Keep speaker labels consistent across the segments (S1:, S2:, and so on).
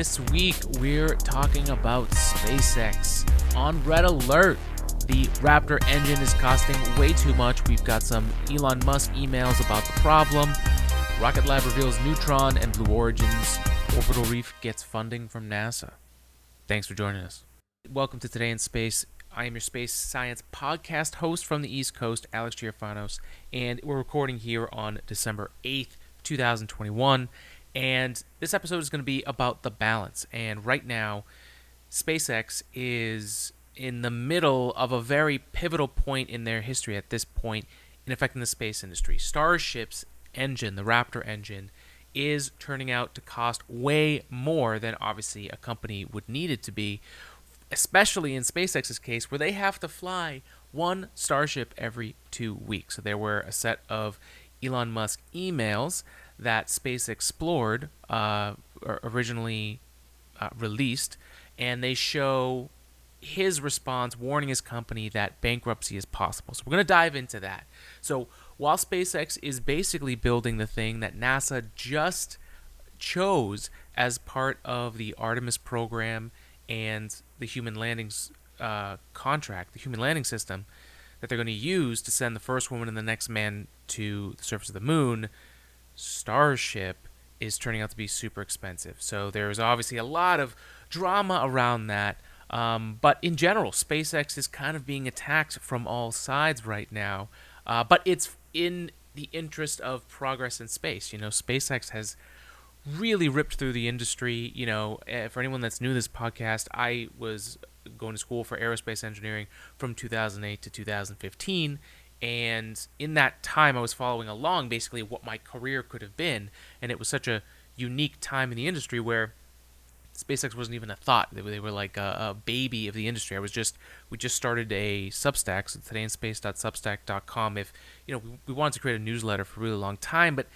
S1: This week, we're talking about SpaceX. On red alert, the Raptor engine is costing way too much. We've got some Elon Musk emails about the problem. Rocket Lab reveals Neutron and Blue Origin's Orbital Reef gets funding from NASA. Thanks for joining us. Welcome to Today in Space. I am your space science podcast host from the East Coast, Alex Giafanos, and we're recording here on December 8th, 2021. And this episode is going to be about the balance. And right now, SpaceX is in the middle of a very pivotal point in their history at this point in affecting the space industry. Starship's engine, the Raptor engine, is turning out to cost way more than obviously a company would need it to be, especially in SpaceX's case, where they have to fly one Starship every two weeks. So there were a set of Elon Musk emails that Space Explored uh, originally uh, released, and they show his response warning his company that bankruptcy is possible. So we're going to dive into that. So while SpaceX is basically building the thing that NASA just chose as part of the Artemis program and the human landings uh, contract, the human landing system that they're going to use to send the first woman and the next man to the surface of the moon, Starship is turning out to be super expensive. So there's obviously a lot of drama around that. Um, but in general, SpaceX is kind of being attacked from all sides right now. Uh, but it's in the interest of progress in space. You know, SpaceX has really ripped through the industry. You know, eh, for anyone that's new to this podcast, I was going to school for aerospace engineering from 2008 to 2015 and in that time i was following along basically what my career could have been and it was such a unique time in the industry where SpaceX wasn't even a thought. They were, they were like a, a, baby of the industry. I was just we just started a Substack, so todayinspace.substack.com. If you know, we, we wanted to create a newsletter for a really long time, but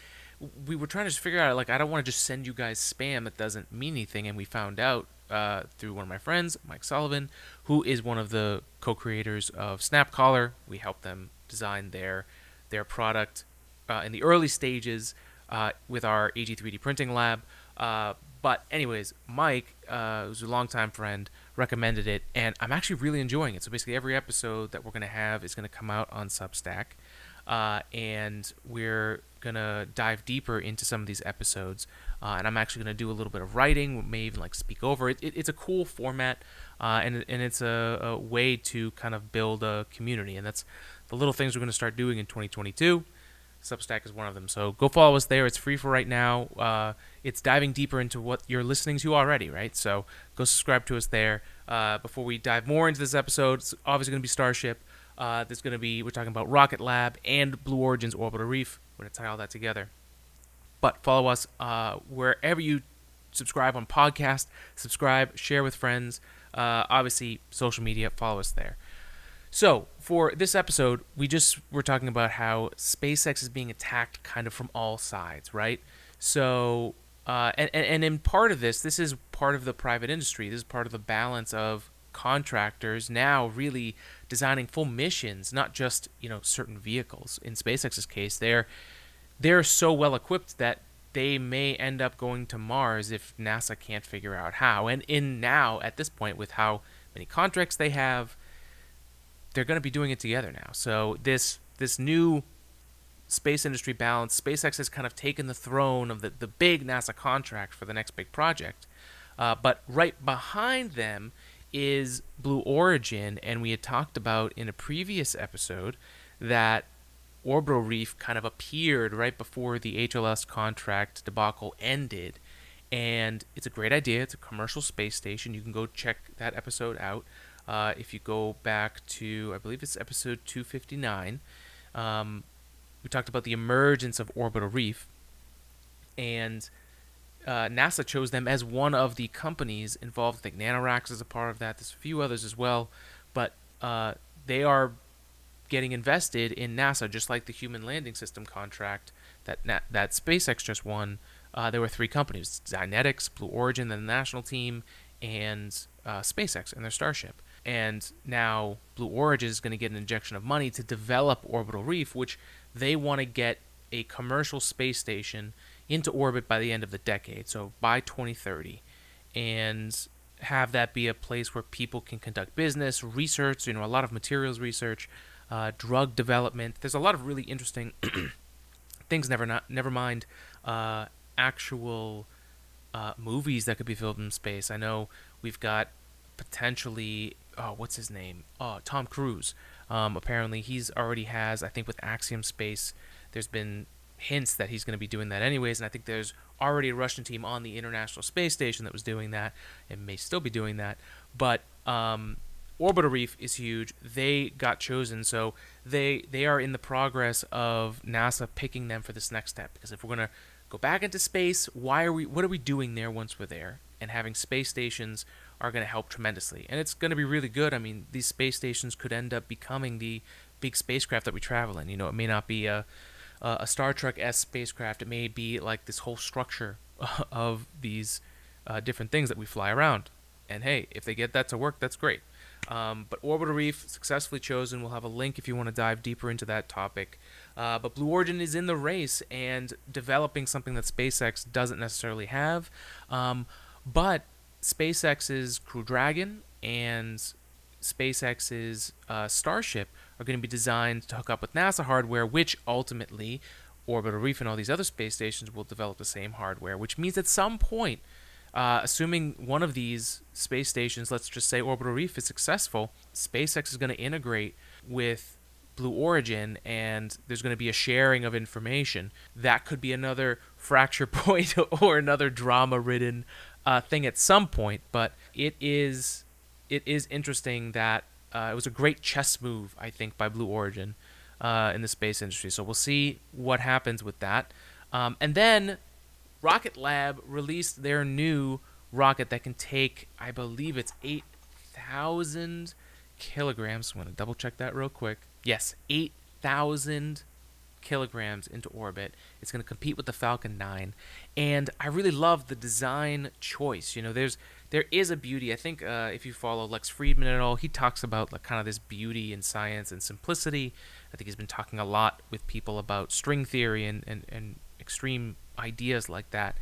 S1: we were trying to figure out like I don't want to just send you guys spam that doesn't mean anything. And we found out uh, through one of my friends, Mike Sullivan, who is one of the co-creators of SnapCaller. We helped them design their their product uh, in the early stages uh, with our AG3D printing lab. Uh, but anyways, Mike, uh, who's a longtime friend, recommended it, and I'm actually really enjoying it. So basically, every episode that we're to have is going to come out on Substack, uh, and we're to dive deeper into some of these episodes. Uh, and I'm actually to do a little bit of writing, may even like speak over it. it it's a cool format, and and it's a, a way to kind of build a community, and that's the little things we're going to start doing in 2022. Substack is one of them. So go follow us there. It's free for right now. Uh, it's diving deeper into what you're listening to already, right? So go subscribe to us there. Uh, before we dive more into this episode, it's obviously going to be Starship. Uh, there's going to be, we're talking about Rocket Lab and Blue Origin's Orbital Reef. We're going to tie all that together. But follow us uh, wherever you subscribe on podcast, subscribe, share with friends. Uh, obviously, social media, follow us there. So, for this episode, we just were talking about how SpaceX is being attacked kind of from all sides, right? So, uh, and, and in part of this, this is part of the private industry. This is part of the balance of contractors now really designing full missions, not just you know certain vehicles. In SpaceX's case, they're they're so well equipped that they may end up going to Mars if NASA can't figure out how. And in now at this point, with how many contracts they have they're going to be doing it together now. So this this new space industry balance, SpaceX has kind of taken the throne of the, the big NASA contract for the next big project. Uh, but right behind them is Blue Origin, and we had talked about in a previous episode that Orbital Reef kind of appeared right before the HLS contract debacle ended. And it's a great idea. It's a commercial space station. You can go check that episode out. Uh, if you go back to, I believe it's episode 259, um, we talked about the emergence of orbital reef, and uh, NASA chose them as one of the companies involved. I think NanoRacks is a part of that. There's a few others as well, but uh, they are getting invested in NASA, just like the Human Landing System contract that Na- that SpaceX just won. Uh, there were three companies: Dynetics, Blue Origin, the national team, and uh, SpaceX and their Starship and now Blue Origin is going to get an injection of money to develop Orbital Reef, which they want to get a commercial space station into orbit by the end of the decade, so by 2030. and have that be a place where people can conduct business, research, you know, a lot of materials research, uh, drug development. There's a lot of really interesting things. Never not never mind uh, actual uh, movies that could be filmed in space. I know we've got potentially oh what's his name oh Tom Cruise. Um, apparently he's already has I think with Axiom Space. There's been hints that he's going to be doing that anyways, and I think there's already a Russian team on the International Space Station that was doing that and may still be doing that. But um, Orbital Reef is huge. They got chosen, so they they are in the progress of NASA picking them for this next step. Because if we're gonna go back into space, why are we? What are we doing there once we're there? And having space stations are going to help tremendously, and it's going to be really good. I mean, these space stations could end up becoming the big spacecraft that we travel in. You know, it may not be a a Star Trek s spacecraft. It may be like this whole structure of these uh, different things that we fly around. And hey, if they get that to work, that's great. Um, but Orbital Reef successfully chosen. We'll have a link if you want to dive deeper into that topic. Uh, but Blue Origin is in the race and developing something that SpaceX doesn't necessarily have. Um, but SpaceX's Crew Dragon and SpaceX's uh, Starship are going to be designed to hook up with NASA hardware, which ultimately Orbital Reef and all these other space stations will develop the same hardware, which means at some point uh, assuming one of these space stations, let's just say Orbital Reef, is successful, SpaceX is going to integrate with Blue Origin and there's going to be a sharing of information. That could be another fracture point or another drama ridden uh, thing at some point, but it is it is interesting that uh, it was a great chess move, I think, by Blue Origin uh, in the space industry. So we'll see what happens with that. Um, and then Rocket Lab released their new rocket that can take, I believe it's 8,000 kilograms. I'm going to double check that real quick. Yes, 8,000 kilograms into orbit. It's going to compete with the Falcon 9. And I really love the design choice. You know, there's there is a beauty. I think uh, if you follow Lex Fridman at all, he talks about like kind of this beauty in science and simplicity. I think he's been talking a lot with people about string theory and, and, and extreme ideas like that.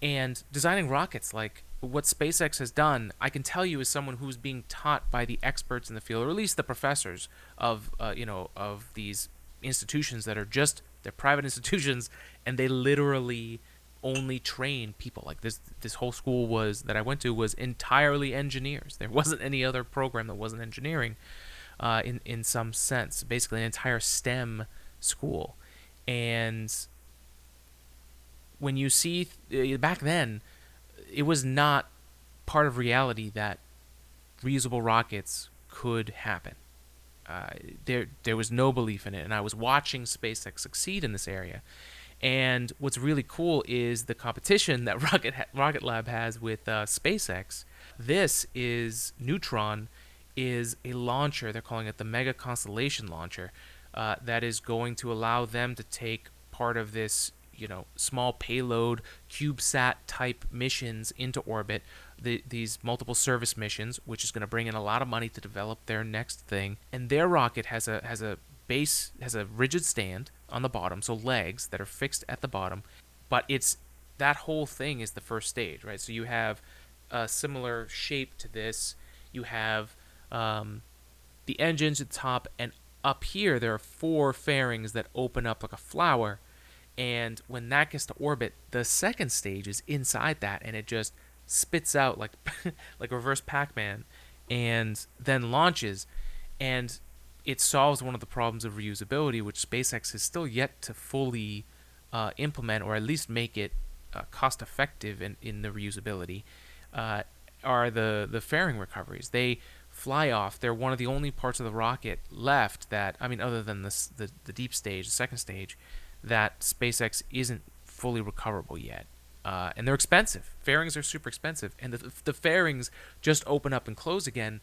S1: And designing rockets like what SpaceX has done, I can tell you as someone who's being taught by the experts in the field, or at least the professors of uh, you know of these institutions that are just they're private institutions, and they literally only train people like this this whole school was that I went to was entirely engineers. There wasn't any other program that wasn't engineering uh, in in some sense. Basically, an entire STEM school, and when you see uh, back then, it was not part of reality that reusable rockets could happen. Uh, there, there was no belief in it, and I was watching SpaceX succeed in this area. And what's really cool is the competition that Rocket Rocket Lab has with uh, SpaceX. This is Neutron, is a launcher. They're calling it the Mega Constellation launcher. Uh, that is going to allow them to take part of this you know small payload CubeSat type missions into orbit. The, these multiple service missions, which is going to bring in a lot of money to develop their next thing. And their rocket has a has a base has a rigid stand on the bottom, so legs that are fixed at the bottom. But it's that whole thing is the first stage, right? So you have a similar shape to this. You have um, the engines at the top, and up here there are four fairings that open up like a flower and when that gets to orbit, the second stage is inside that, and it just spits out like like reverse Pac-Man, and then launches, and it solves one of the problems of reusability, which SpaceX is still yet to fully uh, implement, or at least make it uh, cost-effective in, in the reusability. Uh, are the the fairing recoveries? They fly off. They're one of the only parts of the rocket left that I mean, other than the the deep stage, the second stage, that SpaceX isn't fully recoverable yet. Uh, and they're expensive. Fairings are super expensive, and the, the fairings just open up and close again.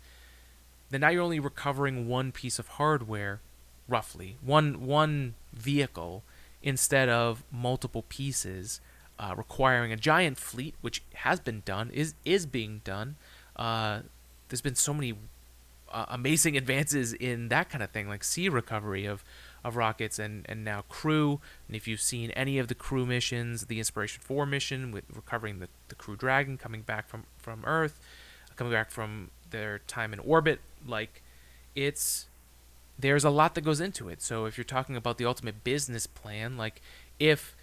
S1: Then now you're only recovering one piece of hardware, roughly one one vehicle, instead of multiple pieces, uh, requiring a giant fleet, which has been done, is is being done. Uh, there's been so many uh, amazing advances in that kind of thing, like sea recovery of of rockets and, and now crew. And if you've seen any of the crew missions, the Inspiration 4 mission with recovering the, the Crew Dragon coming back from, from Earth, coming back from their time in orbit, like it's there's a lot that goes into it. So if you're talking about the ultimate business plan, like if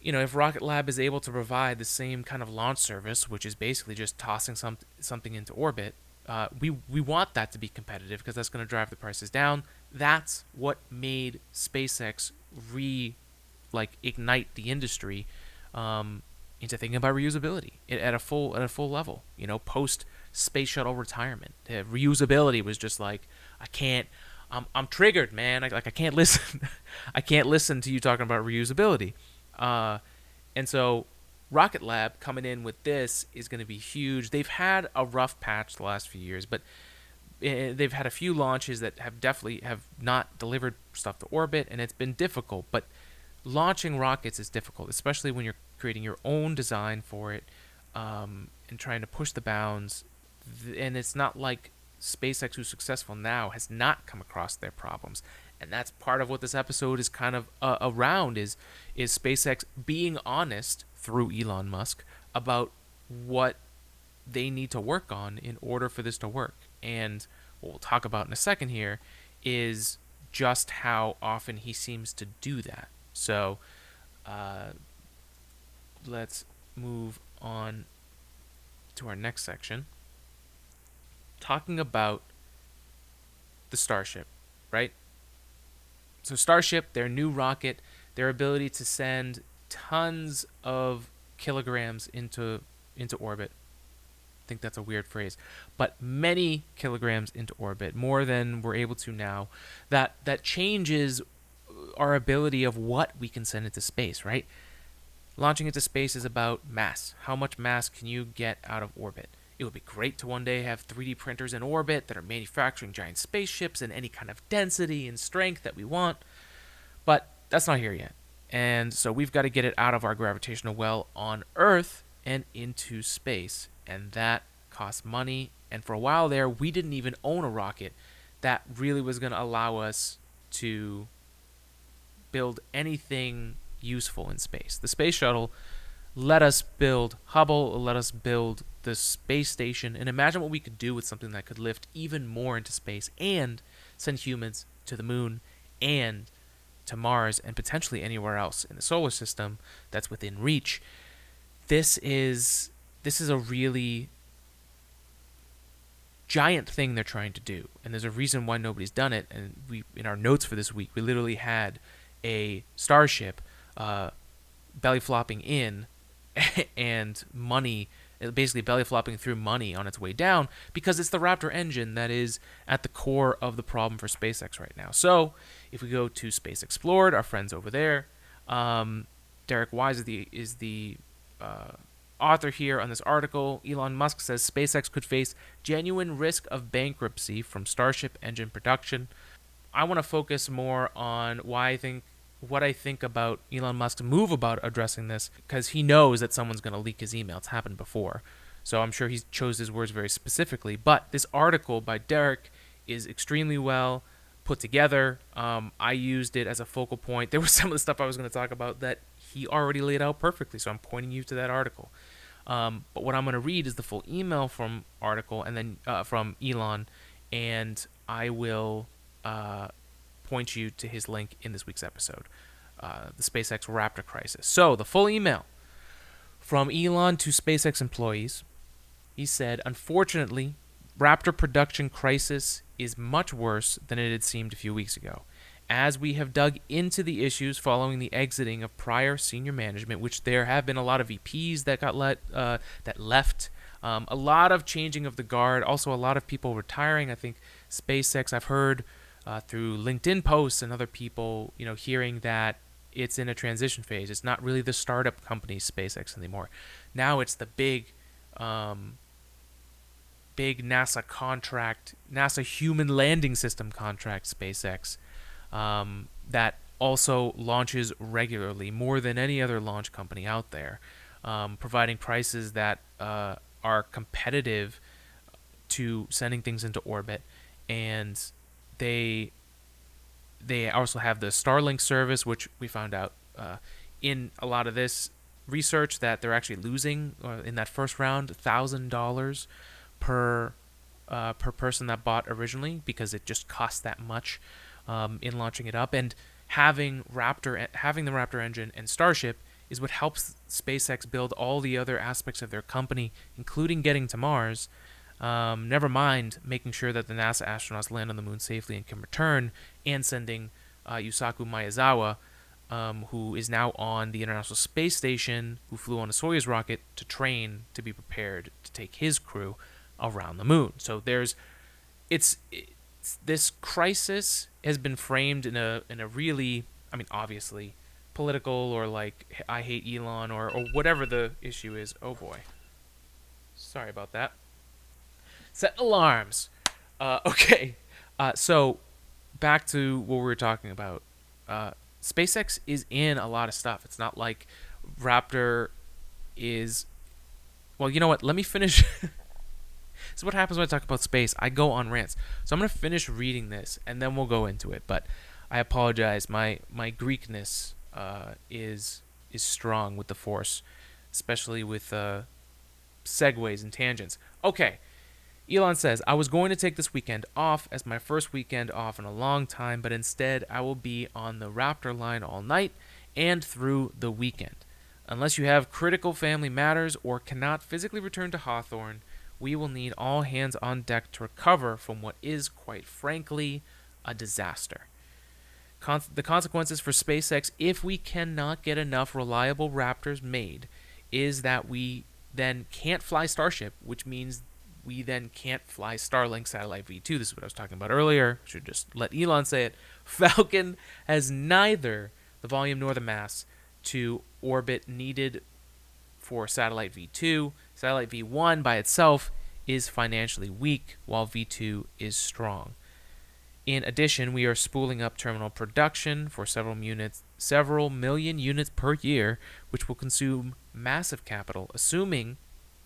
S1: you know if Rocket Lab is able to provide the same kind of launch service, which is basically just tossing some something into orbit, uh, we we want that to be competitive because that's going to drive the prices down. That's what made SpaceX re like ignite the industry um, into thinking about reusability at a full at a full level. You know, post space shuttle retirement, the reusability was just like I can't. I'm, I'm triggered, man. I, like I can't listen. I can't listen to you talking about reusability. Uh, and so Rocket Lab coming in with this is going to be huge. They've had a rough patch the last few years, but they've had a few launches that have definitely have not delivered stuff to orbit, and it's been difficult. But launching rockets is difficult, especially when you're creating your own design for it um, and trying to push the bounds. And it's not like SpaceX, who's successful now, has not come across their problems and that's part of what this episode is kind of uh, around is is SpaceX being honest through Elon Musk about what they need to work on in order for this to work. And what we'll talk about in a second here is just how often he seems to do that. So uh, let's move on to our next section. Talking about the Starship, right? So Starship, their new rocket, their ability to send tons of kilograms into into orbit. Think that's a weird phrase, but many kilograms into orbit, more than we're able to now. That that changes our ability of what we can send into space, right? Launching into space is about mass. How much mass can you get out of orbit? It would be great to one day have 3D printers in orbit that are manufacturing giant spaceships in any kind of density and strength that we want, but that's not here yet. And so we've got to get it out of our gravitational well on Earth and into space. And that costs money. And for a while there, we didn't even own a rocket that really was going to allow us to build anything useful in space. The space shuttle let us build Hubble, let us build the space station, and imagine what we could do with something that could lift even more into space and send humans to the moon and to Mars and potentially anywhere else in the solar system that's within reach. This is this is a really giant thing they're trying to do, and there's a reason why nobody's done it. And we in our notes for this week, we literally had a starship uh, belly flopping in and money basically belly flopping through money on its way down because it's the Raptor engine that is at the core of the problem for SpaceX right now. So if we go to Space Explored, our friends over there, um, Derek Wise is the is the uh, author here on this article. Elon Musk says SpaceX could face genuine risk of bankruptcy from Starship engine production. I want to focus more on why I think what I think about Elon Musk's move about addressing this because he knows that someone's going to leak his email. It's happened before. So I'm sure he chose his words very specifically. But this article by Derek is extremely well put together. Um, I used it as a focal point. There was some of the stuff I was going to talk about that he already laid out perfectly. So I'm pointing you to that article. Um, but what I'm going to read is the full email from article and then uh, from Elon, and I will uh, point you to his link in this week's episode, uh, the SpaceX Raptor crisis. So, the full email from Elon to SpaceX employees. He said, Unfortunately, Raptor production crisis is much worse than it had seemed a few weeks ago. As we have dug into the issues following the exiting of prior senior management, which there have been a lot of VPs that got let uh, that left, um, a lot of changing of the guard, also a lot of people retiring. I think SpaceX, I've heard uh, through LinkedIn posts and other people, you know, hearing that it's in a transition phase. It's not really the startup company SpaceX anymore. Now it's the big, um, big NASA contract, NASA human landing system contract SpaceX um, that also launches regularly, more than any other launch company out there, um, providing prices that uh, are competitive to sending things into orbit. And they they also have the Starlink service, which we found out uh, in a lot of this research that they're actually losing uh, in that first round thousand dollars per uh, per person that bought originally because it just cost that much um, in launching it up and having Raptor having the Raptor engine and Starship is what helps SpaceX build all the other aspects of their company, including getting to Mars. Um, never mind making sure that the NASA astronauts land on the moon safely and can return, and sending uh, Yusaku Maezawa, um, who is now on the International Space Station, who flew on a Soyuz rocket to train to be prepared to take his crew around the moon. So there's, it's, it's this crisis has been framed in a in a really, I mean, obviously, political or like I hate Elon or or whatever the issue is. Oh boy, sorry about that. Set alarms. Uh, okay, uh, so back to what we were talking about. Uh, SpaceX is in a lot of stuff. It's not like Raptor is. Well, you know what? Let me finish. is what happens when I talk about space. I go on rants. So I'm gonna finish reading this and then we'll go into it. But I apologize. My my Greekness uh, is is strong with the Force, especially with uh, segues and tangents. Okay. Elon says, I was going to take this weekend off as my first weekend off in a long time, but instead I will be on the Raptor line all night and through the weekend. Unless you have critical family matters or cannot physically return to Hawthorne, we will need all hands on deck to recover from what is, quite frankly, a disaster. Con- the consequences for SpaceX, if we cannot get enough reliable Raptors made, is that we then can't fly Starship, which means we then can't fly Starlink Satellite V2. This is what I was talking about earlier. Should just let Elon say it. Falcon has neither the volume nor the mass to orbit needed for Satellite V2. Satellite V1 by itself is financially weak, while V2 is strong. In addition, we are spooling up terminal production for several units, several million units per year, which will consume massive capital, assuming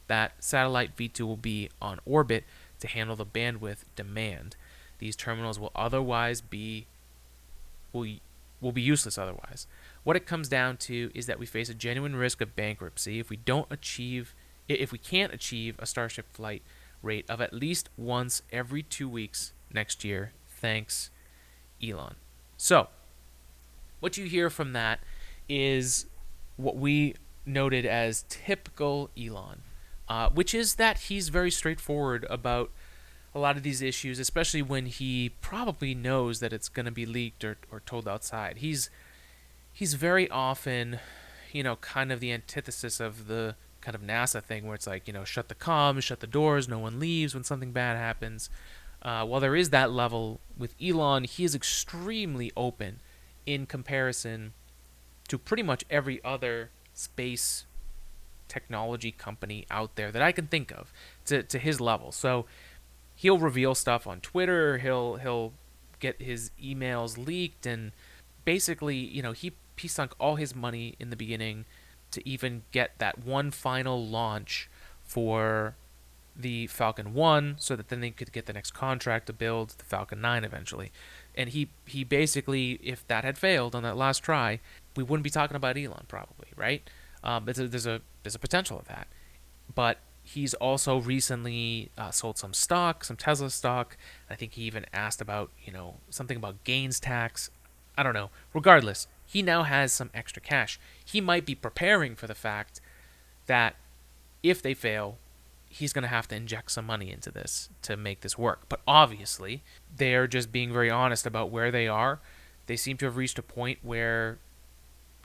S1: that satellite V2 will be on orbit to handle the bandwidth demand. These terminals will otherwise be will will be useless otherwise. What it comes down to is that we face a genuine risk of bankruptcy if we don't achieve if we can't achieve a Starship flight rate of at least once every 2 weeks next year. Thanks Elon. So, what you hear from that is what we noted as typical Elon uh, which is that he's very straightforward about a lot of these issues, especially when he probably knows that it's going to be leaked or, or told outside. He's he's very often, you know, kind of the antithesis of the kind of NASA thing where it's like, you know, shut the comms, shut the doors, no one leaves when something bad happens. Uh, while there is that level with Elon, he is extremely open in comparison to pretty much every other space technology company out there that I can think of to, to his level. So he'll reveal stuff on Twitter. He'll he'll get his emails leaked, and basically, you know, he he sunk all his money in the beginning to even get that one final launch for the Falcon 1 so that then they could get the next contract to build the Falcon 9 eventually. And he he basically if that had failed on that last try, we wouldn't be talking about Elon probably, right? Um, there's a, there's a there's a potential of that, but he's also recently uh, sold some stock, some Tesla stock. I think he even asked about you know something about gains tax. I don't know. Regardless, he now has some extra cash. He might be preparing for the fact that if they fail, he's going to have to inject some money into this to make this work. But obviously, they're just being very honest about where they are. They seem to have reached a point where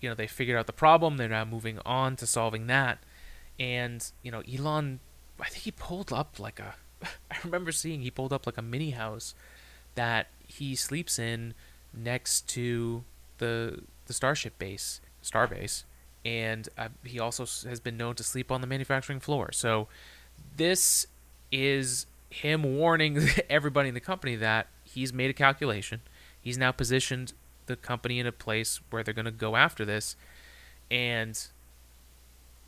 S1: you know they figured out the problem. They're now moving on to solving that. And you know, Elon, I think he pulled up like a. I remember seeing he pulled up like a mini house that he sleeps in next to the the starship base, starbase, and uh, he also has been known to sleep on the manufacturing floor. So this is him warning everybody in the company that he's made a calculation. He's now positioned the company in a place where they're going to go after this. And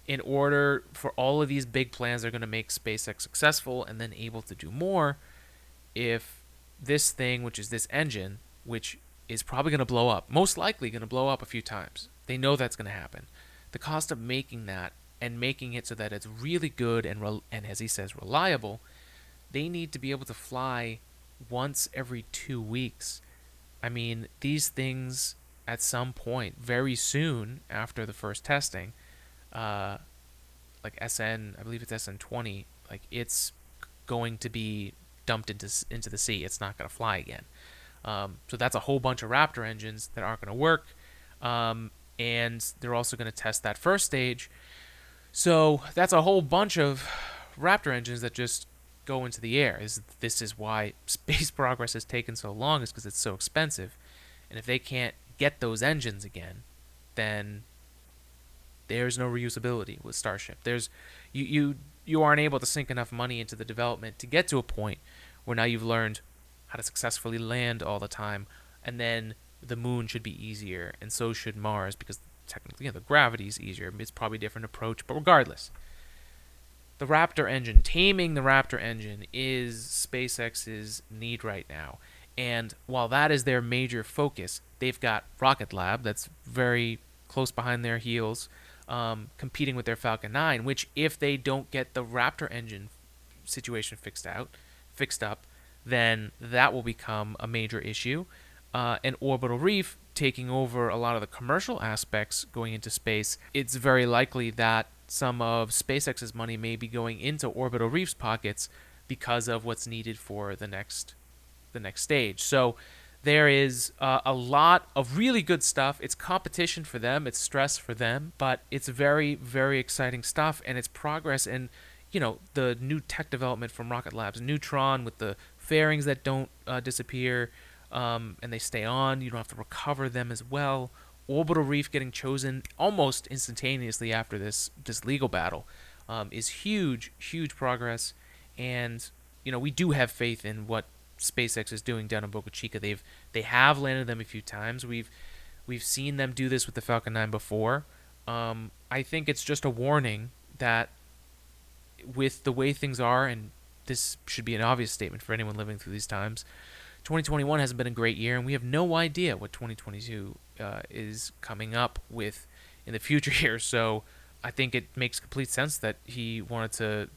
S1: in order for all of these big plans, they're going to make SpaceX successful and then able to do more. If this thing, which is this engine, which is probably going to blow up. Most likely going to blow up a few times. They know that's going to happen. The cost of making that and making it so that it's really good and re- and as he says reliable, they need to be able to fly once every 2 weeks. I mean, these things at some point very soon after the first testing uh, like SN, I believe it's SN20, like it's going to be dumped into into the sea. It's not going to fly again. Um, so that's a whole bunch of Raptor engines that aren't going to work. Um, and they're also going to test that first stage. So that's a whole bunch of Raptor engines that just go into the air. Is this is why space progress has taken so long? Is because it's so expensive, and if they can't get those engines again, then there's no reusability with Starship. There's you you you aren't able to sink enough money into the development to get to a point where now you've learned how to successfully land all the time, and then the moon should be easier, and so should Mars because technically you know, the gravity is easier. It's probably a different approach, but regardless, the Raptor engine, taming the Raptor engine, is SpaceX's need right now. And while that is their major focus, they've got Rocket Lab that's very close behind their heels um, competing with their Falcon 9, which if they don't get the Raptor engine situation fixed out, fixed up, then that will become a major issue. Uh, and Orbital Reef taking over a lot of the commercial aspects going into space, it's very likely that some of SpaceX's money may be going into Orbital Reef's pockets because of what's needed for the next the next stage. So there is uh, a lot of really good stuff. It's competition for them, it's stress for them, but it's very, very exciting stuff, and it's progress. And you know, the new tech development from Rocket Labs, Neutron with the fairings that don't uh, disappear, um, and they stay on. You don't have to recover them as well. Orbital Reef getting chosen almost instantaneously after this this legal battle um, is huge, huge progress. And you know, we do have faith in what SpaceX is doing down in Boca Chica. They've they have landed them a few times. We've we've seen them do this with the Falcon 9 before. Um, I think it's just a warning that with the way things are, and this should be an obvious statement for anyone living through these times. 2021 hasn't been a great year, and we have no idea what 2022 uh, is coming up with in the future here. So I think it makes complete sense that he wanted to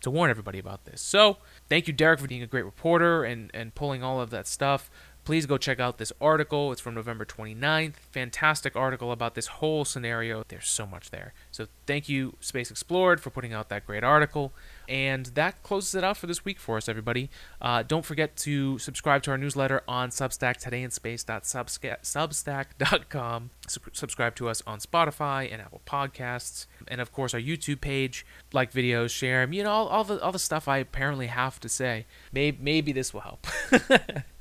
S1: to warn everybody about this. So thank you, Derek, for being a great reporter and, and pulling all of that stuff. Please go check out this article. It's from November 29th. Fantastic article about this whole scenario. There's so much there. So thank you, Space Explored, for putting out that great article. And that closes it out for this week for us, everybody. Uh, don't forget to subscribe to our newsletter on Substack, todayinspace.substack.com. subscribe to us on Spotify and Apple Podcasts. And of course, our YouTube page. Like videos, share them. You know, all, all, the, all the stuff I apparently have to say. Maybe, maybe this will help.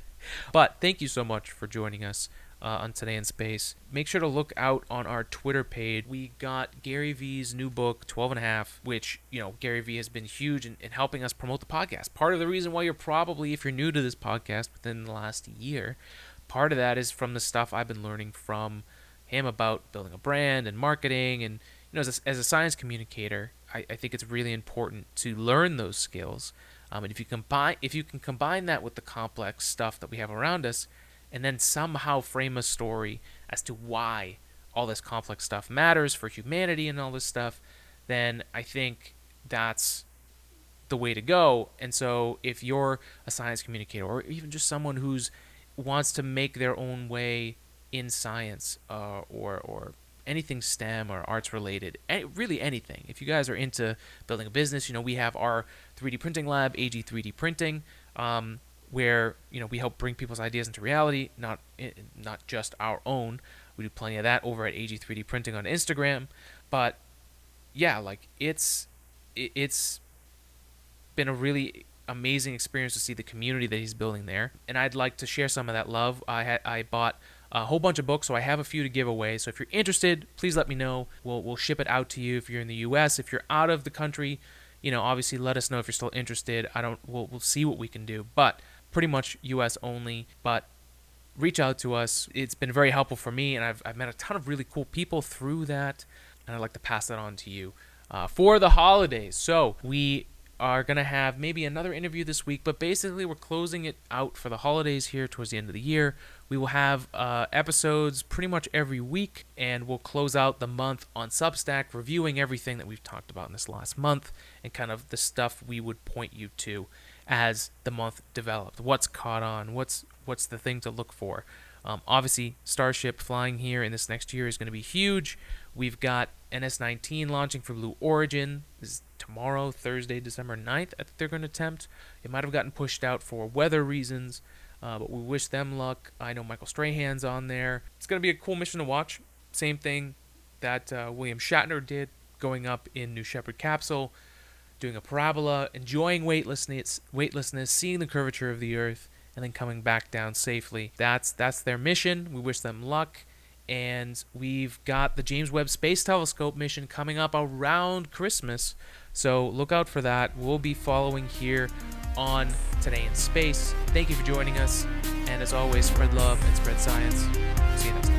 S1: but thank you so much for joining us uh, on Today in Space. Make sure to look out on our Twitter page. We got Gary Vee's new book, 12 and a half, which, you know, Gary Vee has been huge in, in helping us promote the podcast. Part of the reason why you're probably, if you're new to this podcast within the last year, part of that is from the stuff I've been learning from him about building a brand and marketing. And, you know, as a, as a science communicator, I, I think it's really important to learn those skills. Um, and if you combine if you can combine that with the complex stuff that we have around us, and then somehow frame a story as to why all this complex stuff matters for humanity and all this stuff, then I think that's the way to go. And so if you're a science communicator or even just someone who's wants to make their own way in science uh, or or anything STEM or arts related, any, really anything. If you guys are into building a business, you know we have our 3D printing lab, AG 3D Printing. Um, where you know we help bring people's ideas into reality, not eh, not just our own. We do plenty of that over at AG3D Printing on Instagram, but yeah, like it's it's been a really amazing experience to see the community that he's building there, and I'd like to share some of that love. I had I bought a whole bunch of books, so I have a few to give away. So if you're interested, please let me know. We'll we'll ship it out to you if you're in the U.S. If you're out of the country, you know, obviously let us know if you're still interested. I don't. We'll we'll see what we can do, but pretty much US only, but reach out to us. It's been very helpful for me, and I've, I've met a ton of really cool people through that, and I'd like to pass that on to you uh, for the holidays. So we are going to have maybe another interview this week, but basically we're closing it out for the holidays here towards the end of the year. We will have uh, episodes pretty much every week, and we'll close out the month on Substack, reviewing everything that we've talked about in this last month and kind of the stuff we would point you to as the month developed. What's caught on? What's what's the thing to look for? Um, obviously, Starship flying here in this next year is going to be huge. We've got NS19 launching for Blue Origin. This is tomorrow, Thursday, December 9th. I think they're going to attempt. It might have gotten pushed out for weather reasons, uh, but we wish them luck. I know Michael Strahan's on there. It's going to be a cool mission to watch. Same thing that uh, William Shatner did, going up in New Shepard capsule, doing a parabola, enjoying weightlessness, weightlessness, seeing the curvature of the Earth, and then coming back down safely. That's that's their mission. We wish them luck. And we've got the James Webb Space Telescope mission coming up around Christmas. So look out for that. We'll be following here on Today in Space. Thank you for joining us. And as always, spread love and spread science.